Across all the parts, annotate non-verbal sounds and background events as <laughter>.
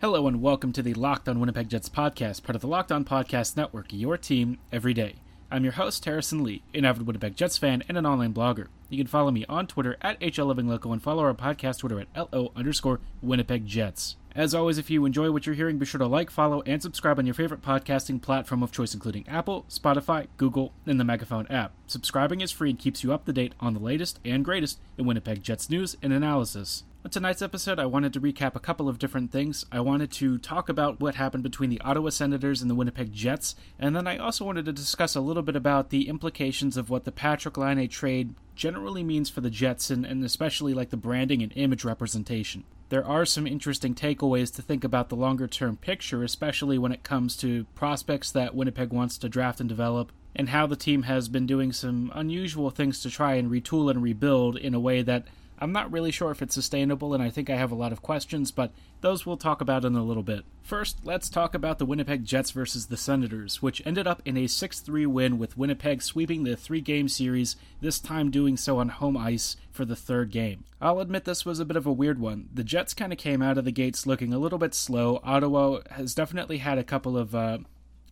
Hello and welcome to the Locked On Winnipeg Jets podcast, part of the Locked On Podcast Network, your team every day. I'm your host, Harrison Lee, an avid Winnipeg Jets fan and an online blogger. You can follow me on Twitter at HLLivingLoco and follow our podcast Twitter at LO underscore Winnipeg Jets. As always, if you enjoy what you're hearing, be sure to like, follow, and subscribe on your favorite podcasting platform of choice, including Apple, Spotify, Google, and the Megaphone app. Subscribing is free and keeps you up to date on the latest and greatest in Winnipeg Jets news and analysis. On tonight's episode, I wanted to recap a couple of different things. I wanted to talk about what happened between the Ottawa Senators and the Winnipeg Jets, and then I also wanted to discuss a little bit about the implications of what the Patrick Laine trade generally means for the Jets, and, and especially like the branding and image representation. There are some interesting takeaways to think about the longer term picture, especially when it comes to prospects that Winnipeg wants to draft and develop, and how the team has been doing some unusual things to try and retool and rebuild in a way that I'm not really sure if it's sustainable, and I think I have a lot of questions, but those we'll talk about in a little bit. First, let's talk about the Winnipeg Jets versus the Senators, which ended up in a 6 3 win with Winnipeg sweeping the three game series, this time doing so on home ice for the third game. I'll admit this was a bit of a weird one. The Jets kind of came out of the gates looking a little bit slow. Ottawa has definitely had a couple of. Uh,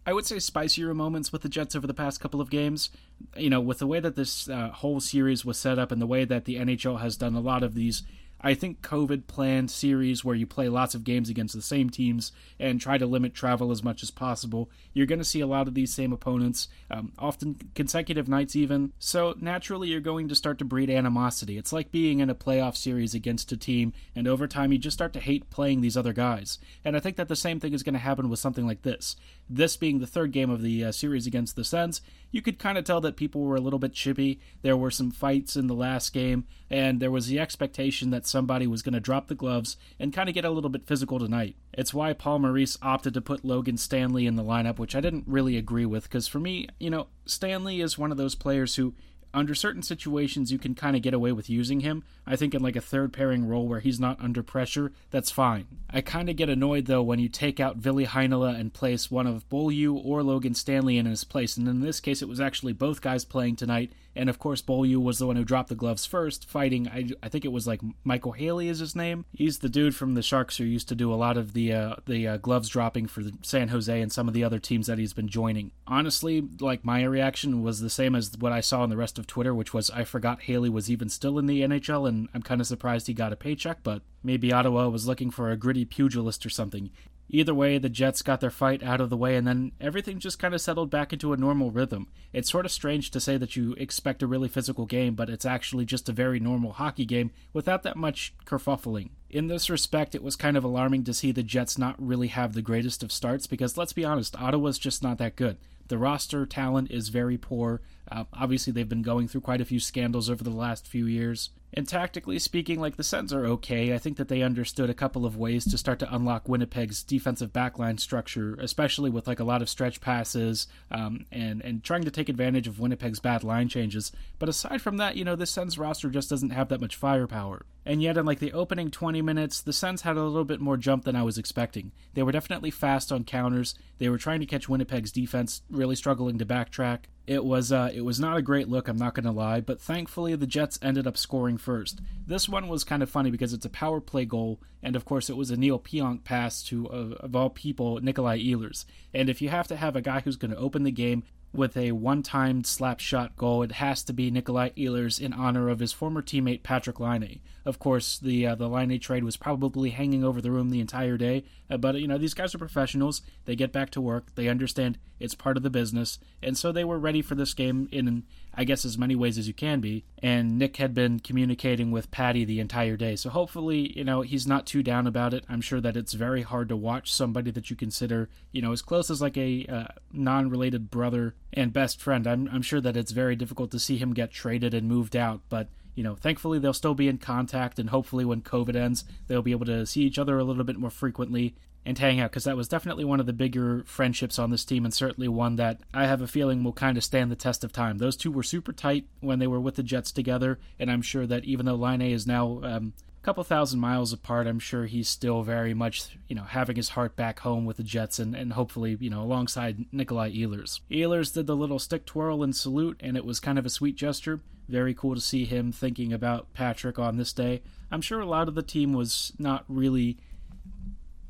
I would say spicier moments with the Jets over the past couple of games. You know, with the way that this uh, whole series was set up and the way that the NHL has done a lot of these I think COVID planned series where you play lots of games against the same teams and try to limit travel as much as possible. You're going to see a lot of these same opponents, um, often consecutive nights even. So naturally, you're going to start to breed animosity. It's like being in a playoff series against a team, and over time, you just start to hate playing these other guys. And I think that the same thing is going to happen with something like this. This being the third game of the uh, series against the Sens, you could kind of tell that people were a little bit chippy. There were some fights in the last game, and there was the expectation that somebody was going to drop the gloves and kind of get a little bit physical tonight. It's why Paul Maurice opted to put Logan Stanley in the lineup, which I didn't really agree with, because for me, you know, Stanley is one of those players who under certain situations you can kind of get away with using him. I think in like a third pairing role where he's not under pressure, that's fine. I kind of get annoyed though when you take out Ville Heinola and place one of Beaulieu or Logan Stanley in his place, and in this case it was actually both guys playing tonight, and of course, Beaulieu was the one who dropped the gloves first, fighting, I, I think it was like Micheal Haley is his name. He's the dude from the Sharks who used to do a lot of the uh, the uh, gloves dropping for San Jose and some of the other teams that he's been joining. Honestly, like my reaction was the same as what I saw on the rest of Twitter, which was I forgot Haley was even still in the NHL, and I'm kind of surprised he got a paycheck, but maybe Ottawa was looking for a gritty pugilist or something. Either way, the Jets got their fight out of the way, and then everything just kind of settled back into a normal rhythm. It's sort of strange to say that you expect a really physical game, but it's actually just a very normal hockey game without that much kerfuffling. In this respect, it was kind of alarming to see the Jets not really have the greatest of starts because, let's be honest, Ottawa's just not that good. The roster talent is very poor. Uh, obviously, they've been going through quite a few scandals over the last few years. And tactically speaking, like the Sens are okay. I think that they understood a couple of ways to start to unlock Winnipeg's defensive backline structure, especially with like a lot of stretch passes um, and and trying to take advantage of Winnipeg's bad line changes. But aside from that, you know, the Sens roster just doesn't have that much firepower. And yet, in like the opening 20 minutes, the Sens had a little bit more jump than I was expecting. They were definitely fast on counters. They were trying to catch Winnipeg's defense, really struggling to backtrack. It was uh, it was not a great look, I'm not going to lie, but thankfully the Jets ended up scoring first. This one was kind of funny because it's a power play goal, and of course it was a Neal Pionk pass to, uh, of all people, Nikolai Ehlers. And if you have to have a guy who's going to open the game with a one-time slap shot goal, it has to be Nikolai Ehlers in honor of his former teammate Patrick Laine. Of course, the uh, the Laine trade was probably hanging over the room the entire day, uh, but you know these guys are professionals. They get back to work. They understand it's part of the business, and so they were ready for this game in I guess as many ways as you can be. And Nick had been communicating with Patty the entire day. So hopefully, you know, he's not too down about it. I'm sure that it's very hard to watch somebody that you consider, you know, as close as like a uh, non related brother and best friend. I'm, I'm sure that it's very difficult to see him get traded and moved out. But you know, thankfully they'll still be in contact, and hopefully when COVID ends, they'll be able to see each other a little bit more frequently and hang out because that was definitely one of the bigger friendships on this team and certainly one that I have a feeling will kind of stand the test of time. Those two were super tight when they were with the Jets together, and I'm sure that even though Laine is now um, a couple thousand miles apart, I'm sure he's still very much, you know, having his heart back home with the Jets and, and hopefully, you know, alongside Nikolai Ehlers. Ehlers did the little stick twirl and salute, and it was kind of a sweet gesture. Very cool to see him thinking about Patrick on this day. I'm sure a lot of the team was not really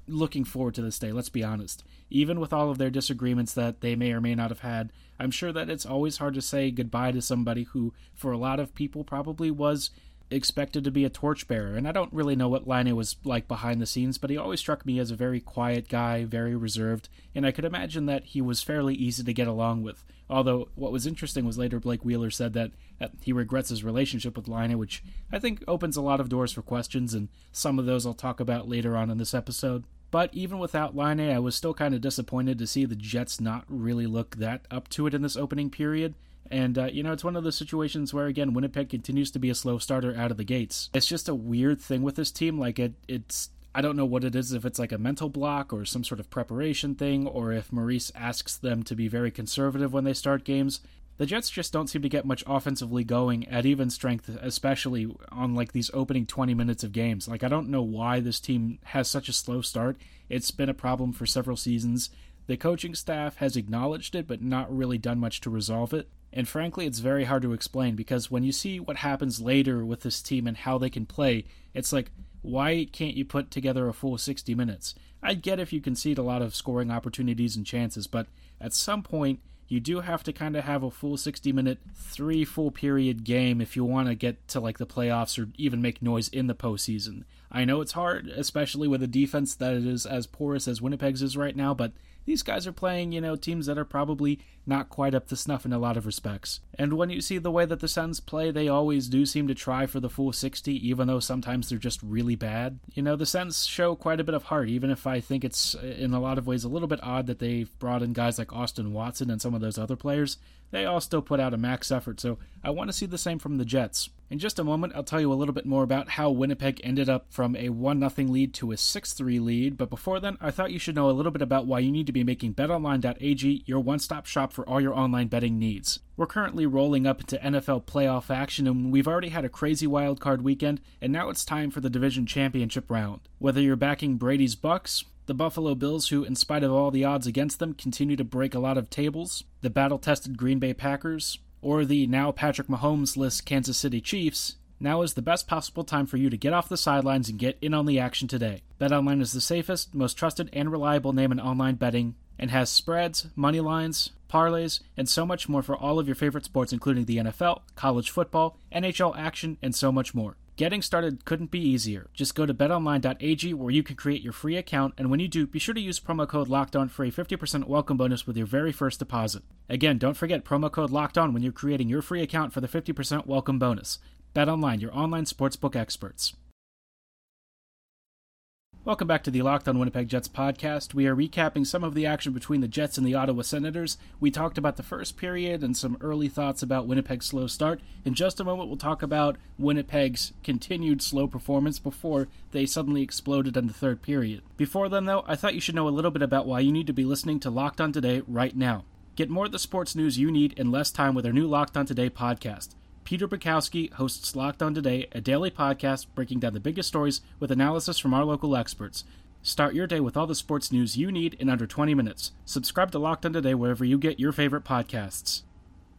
looking forward to this day, let's be honest. Even with all of their disagreements that they may or may not have had, I'm sure that it's always hard to say goodbye to somebody who, for a lot of people, probably was expected to be a torchbearer. And I don't really know what Laine was like behind the scenes, but he always struck me as a very quiet guy, very reserved, and I could imagine that he was fairly easy to get along with. Although what was interesting was later Blake Wheeler said that, he regrets his relationship with Laine, which I think opens a lot of doors for questions, and some of those I'll talk about later on in this episode. But even without Laine, I was still kind of disappointed to see the Jets not really look that up to it in this opening period. And, uh, you know, it's one of those situations where, again, Winnipeg continues to be a slow starter out of the gates. It's just a weird thing with this team. Like, it, it's, I don't know what it is, if it's like a mental block or some sort of preparation thing, or if Maurice asks them to be very conservative when they start games. The Jets just don't seem to get much offensively going at even strength, especially on like these opening 20 minutes of games. Like I don't know why this team has such a slow start. It's been a problem for several seasons. The coaching staff has acknowledged it but not really done much to resolve it. And frankly, it's very hard to explain because when you see what happens later with this team and how they can play, it's like why can't you put together a full 60 minutes? I get if you concede a lot of scoring opportunities and chances, but at some point you do have to kind of have a full 60 minute, three full period game if you want to get to like the playoffs or even make noise in the postseason. I know it's hard, especially with a defense that is as porous as Winnipeg's is right now, but these guys are playing, you know, teams that are probably not quite up to snuff in a lot of respects. And when you see the way that the Sens play, they always do seem to try for the full 60, even though sometimes they're just really bad. You know, the Sens show quite a bit of heart, even if I think it's uh, in a lot of ways a little bit odd that they've brought in guys like Austin Watson and some of those other players. They all still put out a max effort, so I want to see the same from the Jets. In just a moment, I'll tell you a little bit more about how Winnipeg ended up from a 1 0 lead to a 6 3 lead, but before then, I thought you should know a little bit about why you need to be making betonline.ag your one stop shop for all your online betting needs. We're currently rolling up into NFL playoff action, and we've already had a crazy wild card weekend, and now it's time for the division championship round. Whether you're backing Brady's Bucs, the Buffalo Bills, who, in spite of all the odds against them, continue to break a lot of tables, the battle tested Green Bay Packers, or the now Patrick Mahomes list Kansas City Chiefs, now is the best possible time for you to get off the sidelines and get in on the action today. BetOnline is the safest, most trusted, and reliable name in online betting and has spreads, money lines, parlays, and so much more for all of your favorite sports, including the NFL, college football, NHL action, and so much more. Getting started couldn't be easier. Just go to betonline.ag where you can create your free account, and when you do, be sure to use promo code LOCKEDON for a 50% welcome bonus with your very first deposit. Again, don't forget promo code LOCKEDON when you're creating your free account for the 50% welcome bonus. BetOnline, your online sportsbook experts. Welcome back to the Locked On Winnipeg Jets podcast. We are recapping some of the action between the Jets and the Ottawa Senators. We talked about the first period and some early thoughts about Winnipeg's slow start. In just a moment, we'll talk about Winnipeg's continued slow performance before they suddenly exploded in the third period. Before then, though, I thought you should know a little bit about why you need to be listening to Locked On Today right now. Get more of the sports news you need in less time with our new Locked On Today podcast. Peter Bukowski hosts Locked On Today, a daily podcast breaking down the biggest stories with analysis from our local experts. Start your day with all the sports news you need in under 20 minutes. Subscribe to Locked On Today wherever you get your favorite podcasts.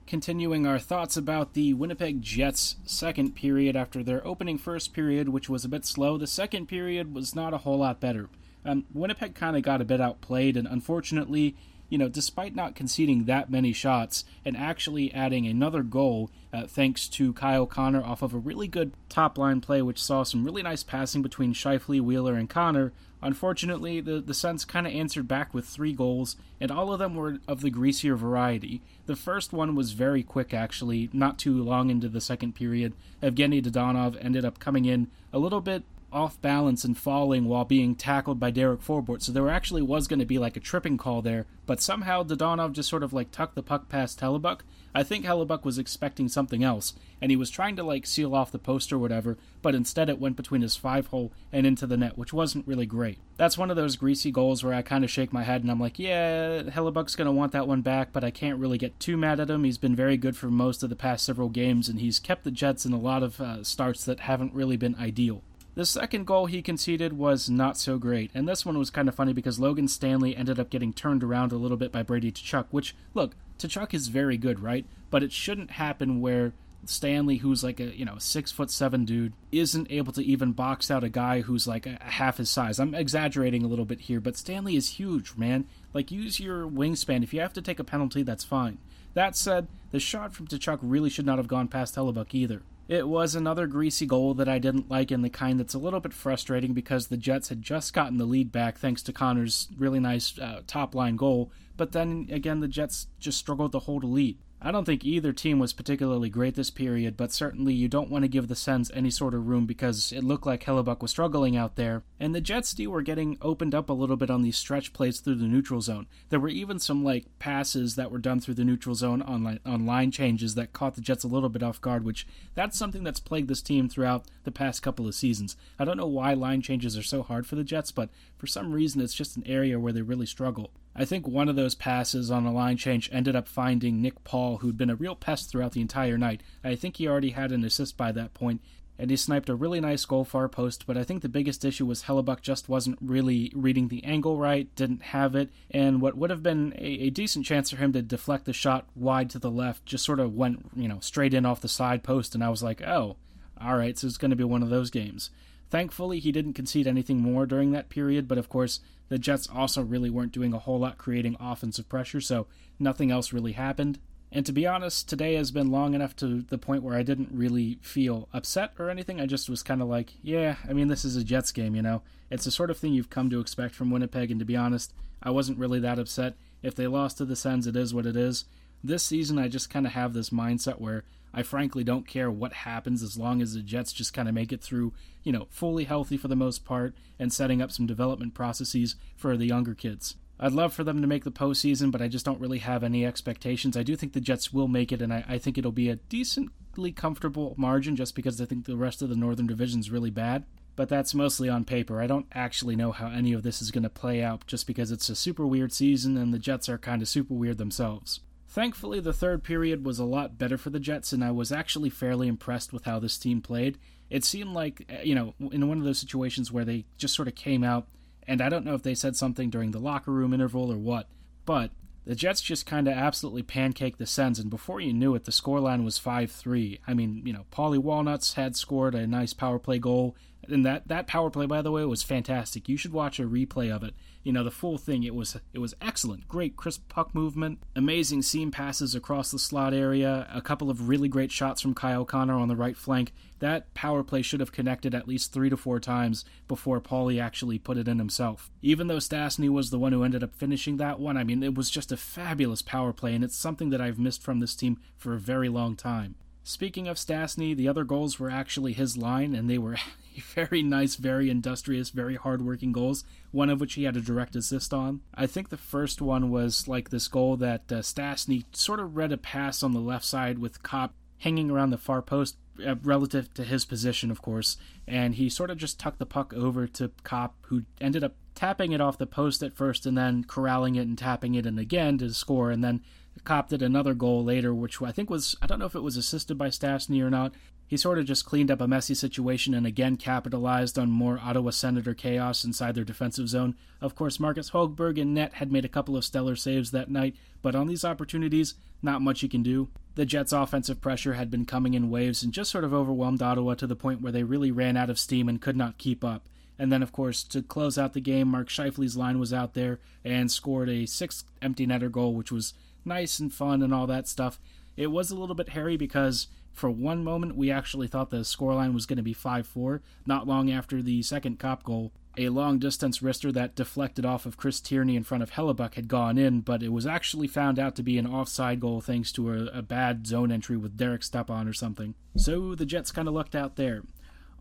Continuing our thoughts about the Winnipeg Jets' second period after their opening first period, which was a bit slow, the second period was not a whole lot better. Um, Winnipeg kind of got a bit outplayed, and unfortunately, you know, despite not conceding that many shots and actually adding another goal, uh, thanks to Kyle Connor off of a really good top line play, which saw some really nice passing between Scheifele, Wheeler, and Connor. Unfortunately, the, the Sens kind of answered back with three goals, and all of them were of the greasier variety. The first one was very quick, actually, not too long into the second period. Evgeny Dadonov ended up coming in a little bit off balance and falling while being tackled by Derek Forbort. So there actually was going to be like a tripping call there, but somehow Dadonov just sort of like tucked the puck past Hellebuyck. I think Hellebuyck was expecting something else, and he was trying to like seal off the post or whatever, but instead it went between his five hole and into the net, which wasn't really great. That's one of those greasy goals where I kind of shake my head and I'm like, yeah, Hellebuyck's going to want that one back, but I can't really get too mad at him. He's been very good for most of the past several games, and he's kept the Jets in a lot of uh, starts that haven't really been ideal. The second goal he conceded was not so great, and this one was kind of funny because Logan Stanley ended up getting turned around a little bit by Brady Tkachuk, which, look, Tkachuk is very good, right? But it shouldn't happen where Stanley, who's like a you know six foot seven dude, isn't able to even box out a guy who's like a, half his size. I'm exaggerating a little bit here, but Stanley is huge, man. Like use your wingspan. If you have to take a penalty, that's fine. That said, the shot from Tkachuk really should not have gone past Hellebuyck either. It was another greasy goal that I didn't like, and the kind that's a little bit frustrating because the Jets had just gotten the lead back thanks to Connor's really nice uh, top line goal, but then again, the Jets just struggled to hold a lead. I don't think either team was particularly great this period, but certainly you don't want to give the Sens any sort of room because it looked like Hellebuyck was struggling out there, and the Jets D were getting opened up a little bit on these stretch plays through the neutral zone. There were even some like passes that were done through the neutral zone on on line changes that caught the Jets a little bit off guard, which that's something that's plagued this team throughout the past couple of seasons. I don't know why line changes are so hard for the Jets, but for some reason it's just an area where they really struggle. I think one of those passes on a line change ended up finding Nick Paul, who'd been a real pest throughout the entire night. I think he already had an assist by that point, and he sniped a really nice goal far post, but I think the biggest issue was Hellebuyck just wasn't really reading the angle right, didn't have it, and what would have been a, a, decent chance for him to deflect the shot wide to the left just sort of went, you know, straight in off the side post, and I was like, oh, alright, so it's going to be one of those games. Thankfully, he didn't concede anything more during that period, but of course, the Jets also really weren't doing a whole lot creating offensive pressure, so nothing else really happened. And to be honest, today has been long enough to the point where I didn't really feel upset or anything. I just was kind of like, yeah, I mean, this is a Jets game, you know? It's the sort of thing you've come to expect from Winnipeg, and to be honest, I wasn't really that upset. If they lost to the Sens, it is what it is. This season, I just kind of have this mindset where I frankly don't care what happens as long as the Jets just kind of make it through, you know, fully healthy for the most part and setting up some development processes for the younger kids. I'd love for them to make the postseason, but I just don't really have any expectations. I do think the Jets will make it, and I, I think it'll be a decently comfortable margin just because I think the rest of the Northern Division is really bad. But that's mostly on paper. I don't actually know how any of this is going to play out just because it's a super weird season and the Jets are kind of super weird themselves. Thankfully, the third period was a lot better for the Jets, and I was actually fairly impressed with how this team played. It seemed like, eh, you know, in one of those situations where they just sort of came out, and I don't know if they said something during the locker room interval or what, but the Jets just kind of absolutely pancaked the Sens, and before you knew it, the scoreline was 5 3. I mean, you know, Paulie Walnuts had scored a nice power play goal, and that, that power play, by the way, was fantastic. You should watch a replay of it. You know the full thing it was it was excellent. Great crisp puck movement. Amazing seam passes across the slot area. A couple of really great shots from kyle connor on the right flank. That power play should have connected at least three to four times before paulie actually put it in himself. Even though stastny was the one who ended up finishing that one i mean it was just a fabulous power play and it's something that i've missed from this team for a very long time Speaking of Stastny, the other goals were actually his line, and they were <laughs> very nice, very industrious, very hardworking goals, one of which he had a direct assist on. I think the first one was like this goal that uh, Stastny sort of read a pass on the left side with Copp hanging around the far post uh, relative to his position, of course, and he sort of just tucked the puck over to Copp, who ended up tapping it off the post at first and then corralling it and tapping it in again to score, and then Copp did another goal later, which I think was, I don't know if it was assisted by Stastny or not. He sort of just cleaned up a messy situation and again capitalized on more Ottawa Senator chaos inside their defensive zone. Of course, Marcus Hogberg and net had made a couple of stellar saves that night, but on these opportunities, not much you can do. The Jets' offensive pressure had been coming in waves and just sort of overwhelmed Ottawa to the point where they really ran out of steam and could not keep up. And then, of course, to close out the game, Mark Scheifele's line was out there and scored a sixth empty netter goal, which was nice and fun and all that stuff. It was a little bit hairy because for one moment we actually thought the scoreline was going to be 5 4. Not long after the second Copp goal, a long distance wrister that deflected off of Chris Tierney in front of Hellebuyck had gone in, but it was actually found out to be an offside goal thanks to a, a bad zone entry with Derek Stepan or something. So the Jets kind of lucked out there.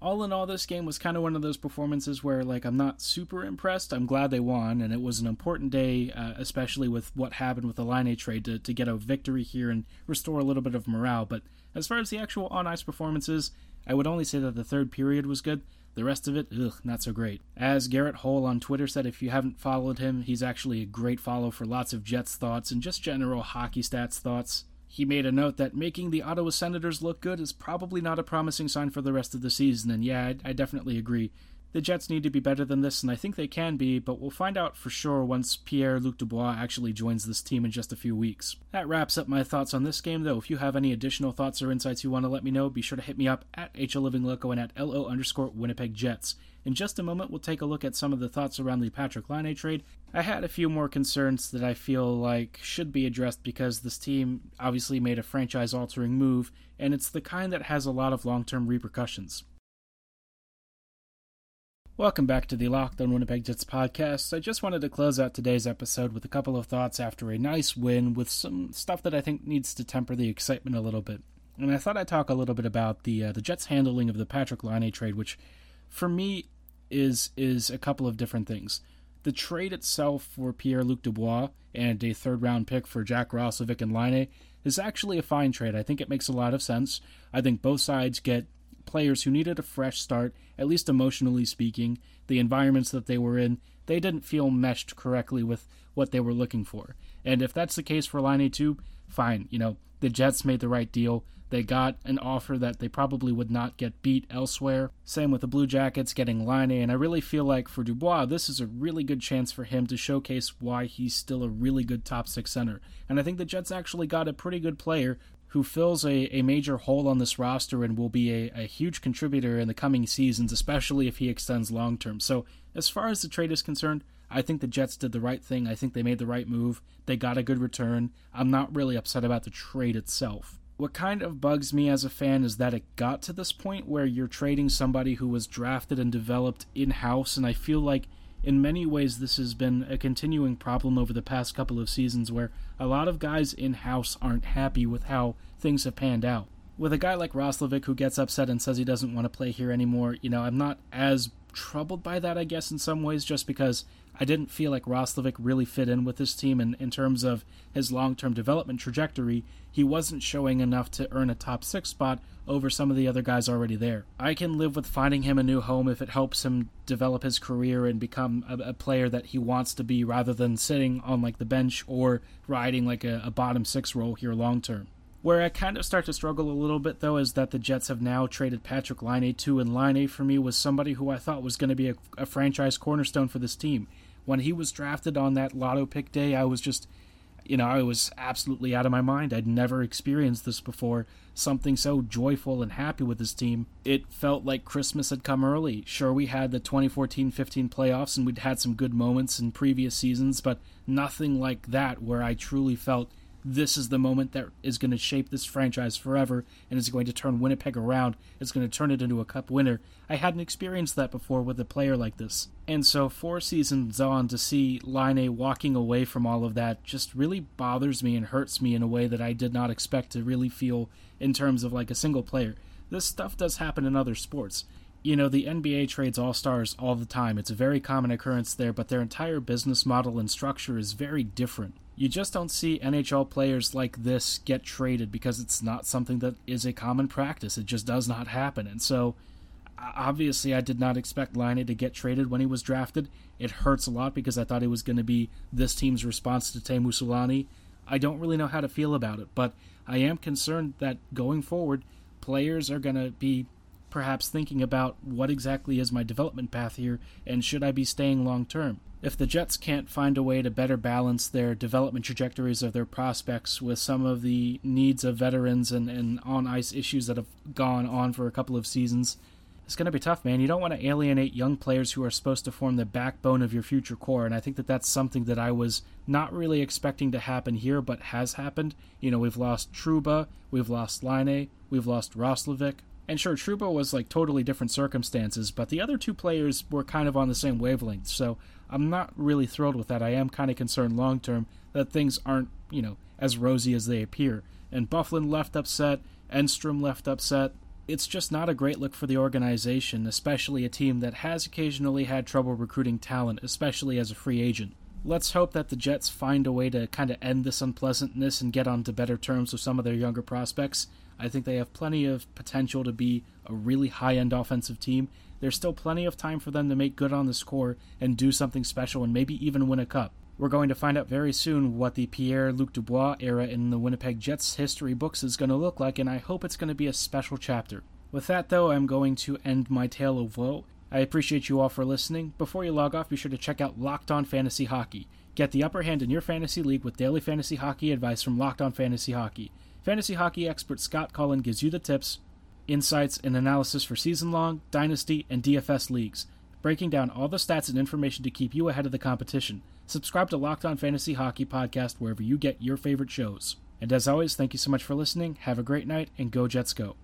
All in all, this game was kind of one of those performances where, like, I'm not super impressed. I'm glad they won, and it was an important day, uh, especially with what happened with the Laine trade, to, to get a victory here and restore a little bit of morale. But as far as the actual on ice performances, I would only say that the third period was good. The rest of it, ugh, not so great. As Garret Hohl on Twitter said, if you haven't followed him, he's actually a great follow for lots of Jets thoughts and just general hockey stats thoughts. He made a note that making the Ottawa Senators look good is probably not a promising sign for the rest of the season, and yeah, I, I definitely agree. The Jets need to be better than this, and I think they can be, but we'll find out for sure once Pierre Luc Dubois actually joins this team in just a few weeks. That wraps up my thoughts on this game, though. If you have any additional thoughts or insights you want to let me know, be sure to hit me up at HLLivingLoco and at LO underscore Winnipeg Jets. In just a moment, we'll take a look at some of the thoughts around the Patrick Laine trade. I had a few more concerns that I feel like should be addressed because this team obviously made a franchise altering move, and it's the kind that has a lot of long term repercussions. Welcome back to the Locked on Winnipeg Jets podcast. I just wanted to close out today's episode with a couple of thoughts after a nice win with some stuff that I think needs to temper the excitement a little bit. And I thought I'd talk a little bit about the uh, the Jets' handling of the Patrick Laine trade, which for me is is a couple of different things. The trade itself for Pierre Luc Dubois and a third round pick for Jack Roslovic and Laine is actually a fine trade. I think it makes a lot of sense. I think both sides get players who needed a fresh start, at least emotionally speaking. The environments that they were in, they didn't feel meshed correctly with what they were looking for. And if that's the case for Laine too, fine. You know, the Jets made the right deal. They got an offer that they probably would not get beat elsewhere. Same with the Blue Jackets getting Laine, and I really feel like for Dubois, this is a really good chance for him to showcase why he's still a really good top six center. And I think the Jets actually got a pretty good player who fills a, a major hole on this roster and will be a, a huge contributor in the coming seasons, especially if he extends long term. So, as far as the trade is concerned, I think the Jets did the right thing. I think they made the right move. They got a good return. I'm not really upset about the trade itself. What kind of bugs me as a fan is that it got to this point where you're trading somebody who was drafted and developed in house, and I feel like in many ways, this has been a continuing problem over the past couple of seasons where a lot of guys in house aren't happy with how things have panned out. With a guy like Roslovic who gets upset and says he doesn't want to play here anymore, you know, I'm not as troubled by that, I guess, in some ways, just because I didn't feel like Roslovic really fit in with this team in, in terms of his long term development trajectory. He wasn't showing enough to earn a top six spot over some of the other guys already there. I can live with finding him a new home if it helps him develop his career and become a, a player that he wants to be rather than sitting on like the bench or riding like a, a bottom six role here long term. Where I kind of start to struggle a little bit, though, is that the Jets have now traded Patrick Laine too, and Laine for me was somebody who I thought was going to be a, a franchise cornerstone for this team. When he was drafted on that lotto pick day, I was just, you know, I was absolutely out of my mind. I'd never experienced this before. Something so joyful and happy with this team. It felt like Christmas had come early. Sure, we had the 2014 15 playoffs and we'd had some good moments in previous seasons, but nothing like that where I truly felt this is the moment that is going to shape this franchise forever and is going to turn Winnipeg around. It's going to turn it into a cup winner. I hadn't experienced that before with a player like this. And so, four seasons on, to see Laine walking away from all of that just really bothers me and hurts me in a way that I did not expect to really feel in terms of like a single player. This stuff does happen in other sports you know, the NBA trades all stars all the time. It's a very common occurrence there, but their entire business model and structure is very different. You just don't see NHL players like this get traded because it's not something that is a common practice. It just does not happen. And so, obviously, I did not expect Laine to get traded when he was drafted. It hurts a lot because I thought he was going to be this team's response to Teemu Selanne. I don't really know how to feel about it, but I am concerned that going forward, players are going to be perhaps thinking about what exactly is my development path here and should I be staying long term. If the Jets can't find a way to better balance their development trajectories of their prospects with some of the needs of veterans and, and on ice issues that have gone on for a couple of seasons, it's going to be tough, man. You don't want to alienate young players who are supposed to form the backbone of your future core, and I think that that's something that I was not really expecting to happen here, but has happened. You know, we've lost Trouba, we've lost Laine, we've lost Roslovic, and sure, Trouba was like totally different circumstances, but the other two players were kind of on the same wavelength. So I'm not really thrilled with that. I am kind of concerned long term that things aren't, you know, as rosy as they appear. And Byfuglien left upset, Enstrom left upset. it's just not a great look for the organization, especially a team that has occasionally had trouble recruiting talent, especially as a free agent. Let's hope that the Jets find a way to kind of end this unpleasantness and get onto better terms with some of their younger prospects. I think they have plenty of potential to be a really high end offensive team. There's still plenty of time for them to make good on the score and do something special and maybe even win a cup. We're going to find out very soon what the Pierre Luc Dubois era in the Winnipeg Jets history books is going to look like, and I hope it's going to be a special chapter. With that, though, I'm going to end my tale of woe. I appreciate you all for listening. Before you log off, be sure to check out Locked On Fantasy Hockey. Get the upper hand in your fantasy league with daily fantasy hockey advice from Locked On Fantasy Hockey. Fantasy hockey expert Scott Cullen gives you the tips, insights, and analysis for season long, dynasty, and DFS leagues, breaking down all the stats and information to keep you ahead of the competition. Subscribe to Locked On Fantasy Hockey podcast wherever you get your favorite shows. And as always, thank you so much for listening. Have a great night, and go Jets go.